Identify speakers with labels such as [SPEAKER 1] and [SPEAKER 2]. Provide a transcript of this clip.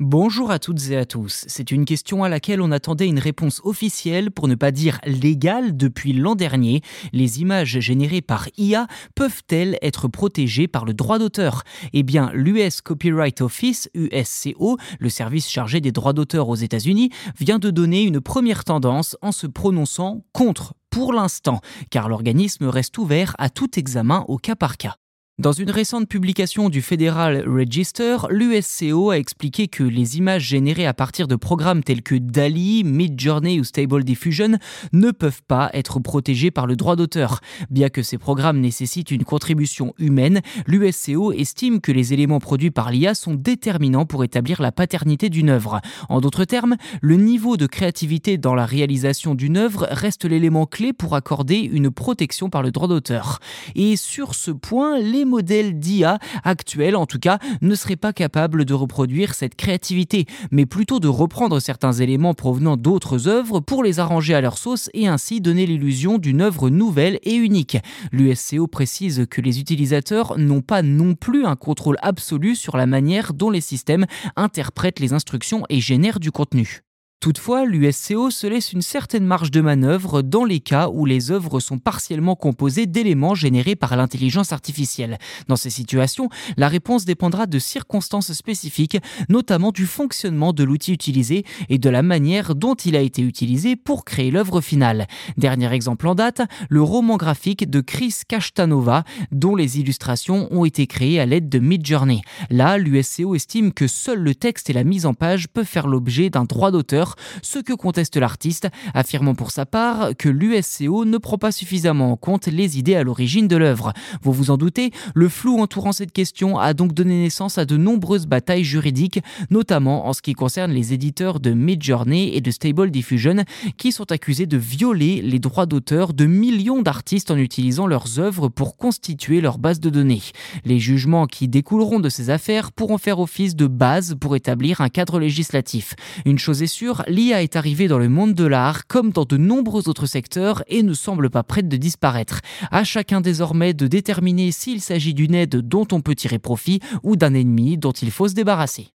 [SPEAKER 1] Bonjour à toutes et à tous. C'est une question à laquelle on attendait une réponse officielle, pour ne pas dire légale, depuis l'an dernier. Les images générées par IA peuvent-elles être protégées par le droit d'auteur? Eh bien, l'US Copyright Office, USCO, le service chargé des droits d'auteur aux États-Unis, vient de donner une première tendance en se prononçant contre pour l'instant, car l'organisme reste ouvert à tout examen au cas par cas. Dans une récente publication du Federal Register, l'USCO a expliqué que les images générées à partir de programmes tels que DALI, Midjourney ou Stable Diffusion ne peuvent pas être protégées par le droit d'auteur. Bien que ces programmes nécessitent une contribution humaine, l'USCO estime que les éléments produits par l'IA sont déterminants pour établir la paternité d'une œuvre. En d'autres termes, le niveau de créativité dans la réalisation d'une œuvre reste l'élément clé pour accorder une protection par le droit d'auteur. Et sur ce point, les modèles d'IA actuels, en tout cas, ne seraient pas capables de reproduire cette créativité, mais plutôt de reprendre certains éléments provenant d'autres œuvres pour les arranger à leur sauce et ainsi donner l'illusion d'une œuvre nouvelle et unique. L'USCO précise que les utilisateurs n'ont pas non plus un contrôle absolu sur la manière dont les systèmes interprètent les instructions et génèrent du contenu. Toutefois, l'USCO se laisse une certaine marge de manœuvre dans les cas où les œuvres sont partiellement composées d'éléments générés par l'intelligence artificielle. Dans ces situations, la réponse dépendra de circonstances spécifiques, notamment du fonctionnement de l'outil utilisé et de la manière dont il a été utilisé pour créer l'œuvre finale. Dernier exemple en date, le roman graphique de Chris Kashtanova, dont les illustrations ont été créées à l'aide de Midjourney. Là, l'USCO estime que seul le texte et la mise en page peuvent faire l'objet d'un droit d'auteur ce que conteste l'artiste, affirmant pour sa part que l'USCO ne prend pas suffisamment en compte les idées à l'origine de l'œuvre. Vous vous en doutez, le flou entourant cette question a donc donné naissance à de nombreuses batailles juridiques, notamment en ce qui concerne les éditeurs de Midjourney et de Stable Diffusion, qui sont accusés de violer les droits d'auteur de millions d'artistes en utilisant leurs œuvres pour constituer leur base de données. Les jugements qui découleront de ces affaires pourront faire office de base pour établir un cadre législatif. Une chose est sûre, l'IA est arrivée dans le monde de l'art comme dans de nombreux autres secteurs et ne semble pas prête de disparaître. À chacun désormais de déterminer s'il s'agit d'une aide dont on peut tirer profit ou d'un ennemi dont il faut se débarrasser.